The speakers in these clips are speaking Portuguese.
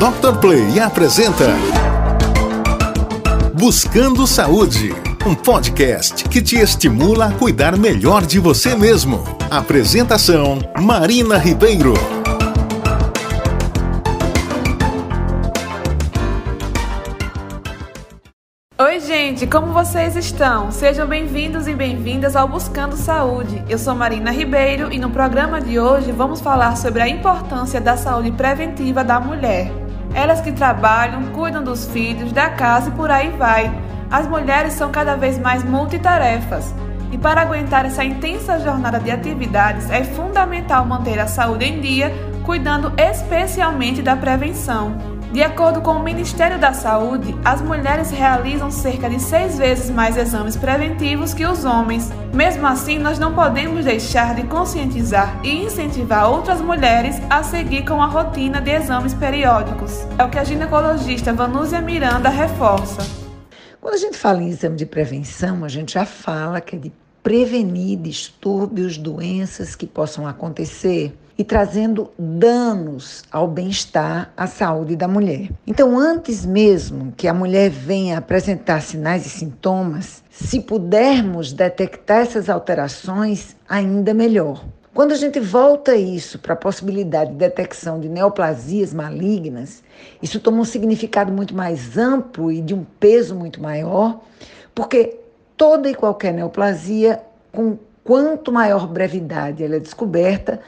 Dr. Play apresenta Buscando Saúde, um podcast que te estimula a cuidar melhor de você mesmo. Apresentação: Marina Ribeiro. Oi, gente, como vocês estão? Sejam bem-vindos e bem-vindas ao Buscando Saúde. Eu sou Marina Ribeiro e no programa de hoje vamos falar sobre a importância da saúde preventiva da mulher. Elas que trabalham, cuidam dos filhos, da casa e por aí vai. As mulheres são cada vez mais multitarefas. E para aguentar essa intensa jornada de atividades, é fundamental manter a saúde em dia, cuidando especialmente da prevenção. De acordo com o Ministério da Saúde, as mulheres realizam cerca de seis vezes mais exames preventivos que os homens. Mesmo assim, nós não podemos deixar de conscientizar e incentivar outras mulheres a seguir com a rotina de exames periódicos. É o que a ginecologista Vanúzia Miranda reforça. Quando a gente fala em exame de prevenção, a gente já fala que é de prevenir distúrbios, doenças que possam acontecer e trazendo danos ao bem-estar, à saúde da mulher. Então, antes mesmo que a mulher venha apresentar sinais e sintomas, se pudermos detectar essas alterações, ainda melhor. Quando a gente volta isso para a possibilidade de detecção de neoplasias malignas, isso toma um significado muito mais amplo e de um peso muito maior, porque toda e qualquer neoplasia, com quanto maior brevidade ela é descoberta,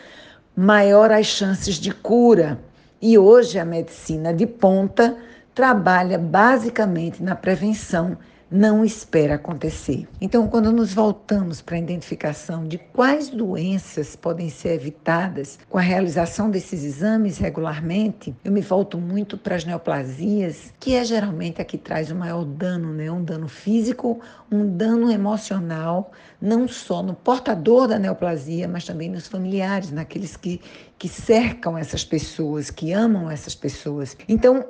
maior as chances de cura. E hoje a medicina de ponta trabalha basicamente na prevenção não espera acontecer. Então, quando nos voltamos para a identificação de quais doenças podem ser evitadas com a realização desses exames regularmente, eu me volto muito para as neoplasias, que é geralmente a que traz o maior dano, né? Um dano físico, um dano emocional, não só no portador da neoplasia, mas também nos familiares, naqueles que, que cercam essas pessoas, que amam essas pessoas. Então,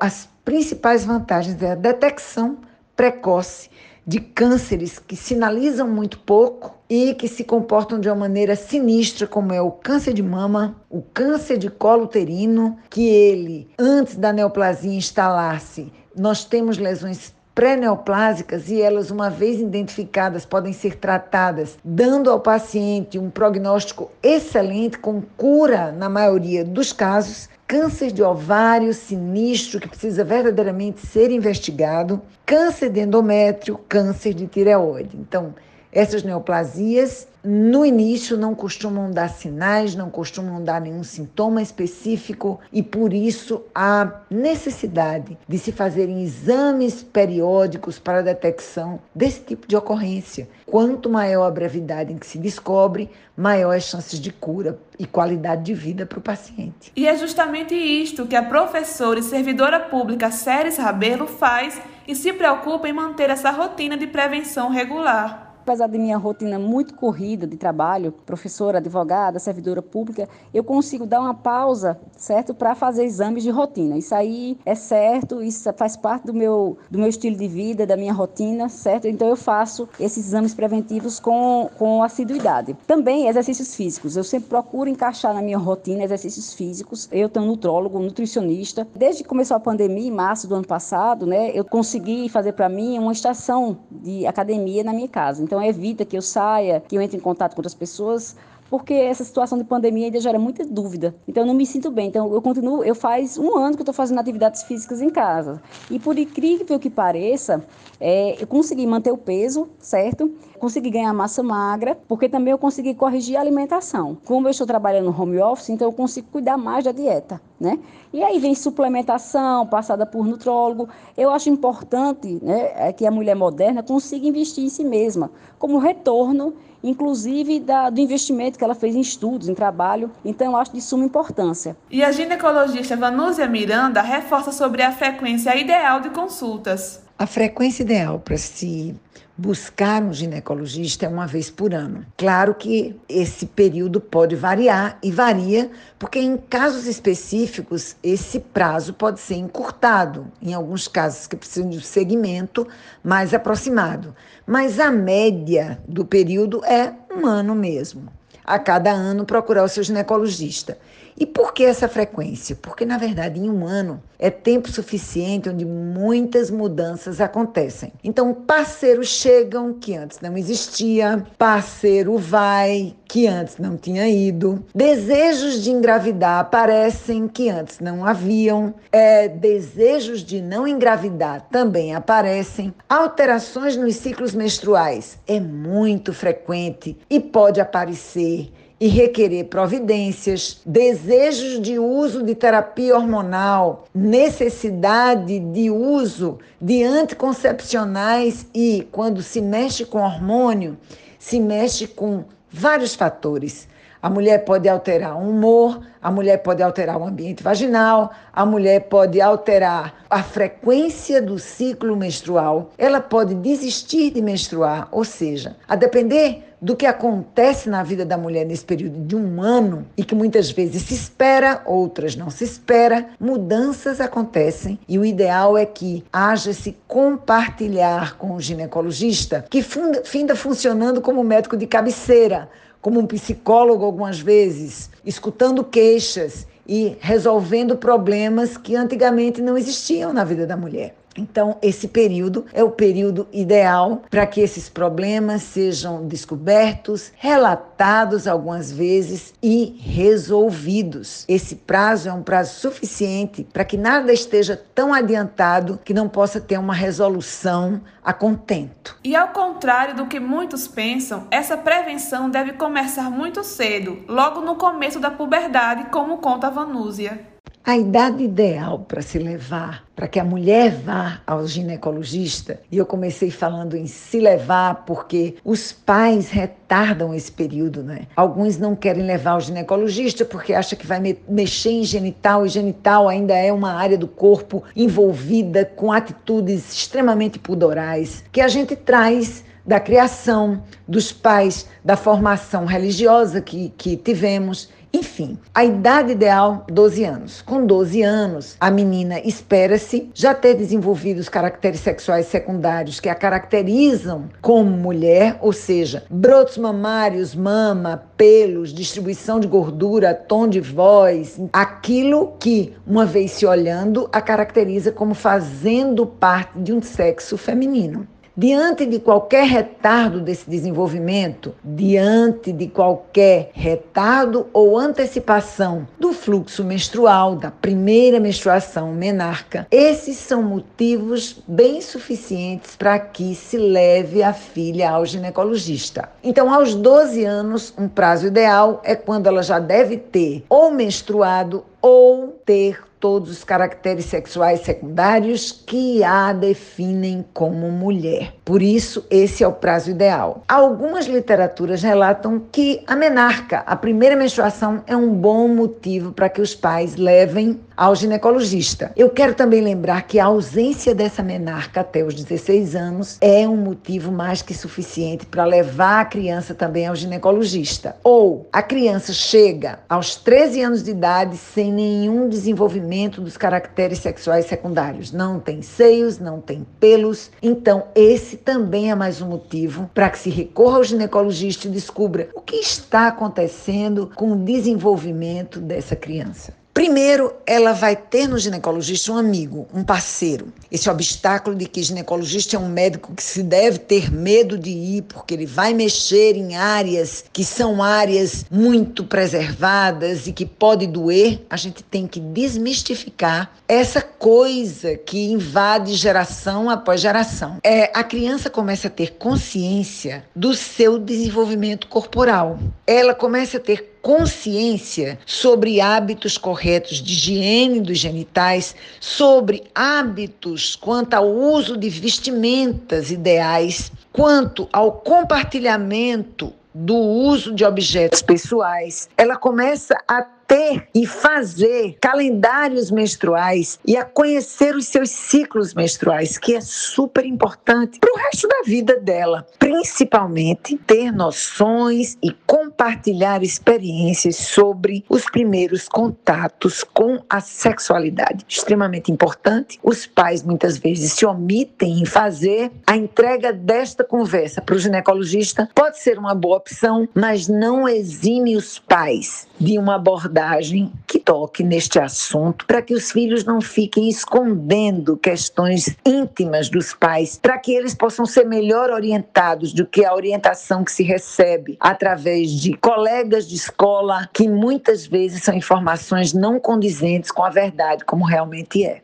as principais vantagens é a detecção precoce de cânceres que sinalizam muito pouco e que se comportam de uma maneira sinistra, como é o câncer de mama, o câncer de colo uterino, que ele, antes da neoplasia instalar-se, nós temos lesões pré-neoplásicas e elas, uma vez identificadas, podem ser tratadas, dando ao paciente um prognóstico excelente, com cura na maioria dos casos. Câncer de ovário sinistro que precisa verdadeiramente ser investigado, câncer de endométrio, câncer de tireoide. Então, essas neoplasias, no início, não costumam dar sinais, não costumam dar nenhum sintoma específico e, por isso, há necessidade de se fazerem exames periódicos para a detecção desse tipo de ocorrência. Quanto maior a brevidade em que se descobre, maior as chances de cura e qualidade de vida para o paciente. E é justamente isto que a professora e servidora pública Séries Rabelo faz e se preocupa em manter essa rotina de prevenção regular. Apesar de minha rotina muito corrida de trabalho, professora, advogada, servidora pública, eu consigo dar uma pausa, certo, para fazer exames de rotina. Isso aí é certo, isso faz parte do meu, do meu estilo de vida, da minha rotina, certo? Então eu faço esses exames preventivos com, com assiduidade. Também exercícios físicos. Eu sempre procuro encaixar na minha rotina exercícios físicos. Eu tenho nutrólogo, nutricionista. Desde que começou a pandemia, em março do ano passado, né, eu consegui fazer para mim uma estação de academia na minha casa. Então então evita que eu saia, que eu entre em contato com outras pessoas, porque essa situação de pandemia ainda gera muita dúvida. Então eu não me sinto bem. Então eu continuo, eu faz um ano que eu estou fazendo atividades físicas em casa. E por incrível que pareça, é, eu consegui manter o peso, certo? Consegui ganhar massa magra, porque também eu consegui corrigir a alimentação. Como eu estou trabalhando no home office, então eu consigo cuidar mais da dieta, né? E aí vem suplementação, passada por nutrólogo. Eu acho importante né, é que a mulher moderna consiga investir em si mesma, como retorno, inclusive da, do investimento que ela fez em estudos, em trabalho. Então, acho de suma importância. E a ginecologista Vanúzia Miranda reforça sobre a frequência ideal de consultas. A frequência ideal para se buscar um ginecologista é uma vez por ano. Claro que esse período pode variar e varia, porque em casos específicos esse prazo pode ser encurtado, em alguns casos que precisam de um segmento mais aproximado. Mas a média do período é um ano mesmo. A cada ano procurar o seu ginecologista. E por que essa frequência? Porque, na verdade, em um ano é tempo suficiente onde muitas mudanças acontecem. Então, parceiros chegam que antes não existia, parceiro vai que antes não tinha ido, desejos de engravidar aparecem que antes não haviam, é, desejos de não engravidar também aparecem, alterações nos ciclos menstruais é muito frequente e pode aparecer e requerer providências, desejos de uso de terapia hormonal, necessidade de uso de anticoncepcionais e, quando se mexe com hormônio, se mexe com vários fatores. A mulher pode alterar o humor, a mulher pode alterar o ambiente vaginal, a mulher pode alterar a frequência do ciclo menstrual, ela pode desistir de menstruar, ou seja, a depender do que acontece na vida da mulher nesse período de um ano e que muitas vezes se espera, outras não se espera, mudanças acontecem e o ideal é que haja se compartilhar com o ginecologista, que funda, finda funcionando como médico de cabeceira, como um psicólogo algumas vezes, escutando queixas e resolvendo problemas que antigamente não existiam na vida da mulher. Então, esse período é o período ideal para que esses problemas sejam descobertos, relatados algumas vezes e resolvidos. Esse prazo é um prazo suficiente para que nada esteja tão adiantado que não possa ter uma resolução a contento. E ao contrário do que muitos pensam, essa prevenção deve começar muito cedo, logo no começo da puberdade, como conta Vanúzia. A idade ideal para se levar, para que a mulher vá ao ginecologista, e eu comecei falando em se levar porque os pais retardam esse período, né? Alguns não querem levar ao ginecologista porque acham que vai me mexer em genital, e genital ainda é uma área do corpo envolvida com atitudes extremamente pudorais que a gente traz da criação, dos pais, da formação religiosa que, que tivemos. Enfim, a idade ideal, 12 anos. Com 12 anos, a menina espera-se já ter desenvolvido os caracteres sexuais secundários que a caracterizam como mulher, ou seja, brotos mamários, mama, pelos, distribuição de gordura, tom de voz, aquilo que, uma vez se olhando, a caracteriza como fazendo parte de um sexo feminino. Diante de qualquer retardo desse desenvolvimento, diante de qualquer retardo ou antecipação do fluxo menstrual, da primeira menstruação menarca, esses são motivos bem suficientes para que se leve a filha ao ginecologista. Então, aos 12 anos, um prazo ideal é quando ela já deve ter ou menstruado ou ter todos os caracteres sexuais secundários que a definem como mulher. Por isso, esse é o prazo ideal. Algumas literaturas relatam que a menarca, a primeira menstruação, é um bom motivo para que os pais levem ao ginecologista. Eu quero também lembrar que a ausência dessa menarca até os 16 anos é um motivo mais que suficiente para levar a criança também ao ginecologista. Ou a criança chega aos 13 anos de idade sem nenhum desenvolvimento dos caracteres sexuais secundários. Não tem seios, não tem pelos. Então, esse também é mais um motivo para que se recorra ao ginecologista e descubra o que está acontecendo com o desenvolvimento dessa criança. Primeiro, ela vai ter no ginecologista um amigo, um parceiro. Esse obstáculo de que ginecologista é um médico que se deve ter medo de ir, porque ele vai mexer em áreas que são áreas muito preservadas e que pode doer, a gente tem que desmistificar essa coisa que invade geração após geração. É, a criança começa a ter consciência do seu desenvolvimento corporal. Ela começa a ter consciência sobre hábitos corretos de higiene dos genitais, sobre hábitos quanto ao uso de vestimentas ideais, quanto ao compartilhamento do uso de objetos pessoais. Ela começa a ter e fazer calendários menstruais e a conhecer os seus ciclos menstruais, que é super importante para o resto da vida dela. Principalmente ter noções e compartilhar experiências sobre os primeiros contatos com a sexualidade. Extremamente importante. Os pais muitas vezes se omitem em fazer a entrega desta conversa para o ginecologista. Pode ser uma boa opção, mas não exime os pais de uma abordagem que toque neste assunto, para que os filhos não fiquem escondendo questões íntimas dos pais, para que eles possam ser melhor orientados do que a orientação que se recebe através de colegas de escola, que muitas vezes são informações não condizentes com a verdade, como realmente é.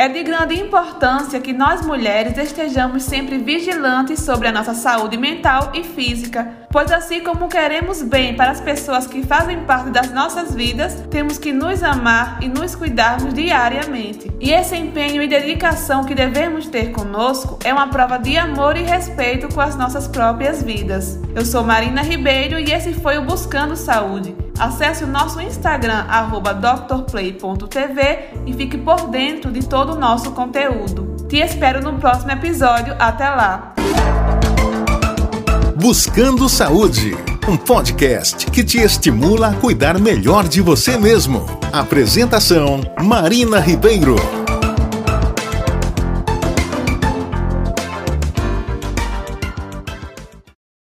É de grande importância que nós mulheres estejamos sempre vigilantes sobre a nossa saúde mental e física, pois assim como queremos bem para as pessoas que fazem parte das nossas vidas, temos que nos amar e nos cuidarmos diariamente. E esse empenho e dedicação que devemos ter conosco é uma prova de amor e respeito com as nossas próprias vidas. Eu sou Marina Ribeiro e esse foi o Buscando Saúde. Acesse o nosso Instagram, drplay.tv e fique por dentro de todo o nosso conteúdo. Te espero no próximo episódio. Até lá! Buscando Saúde, um podcast que te estimula a cuidar melhor de você mesmo. Apresentação: Marina Ribeiro.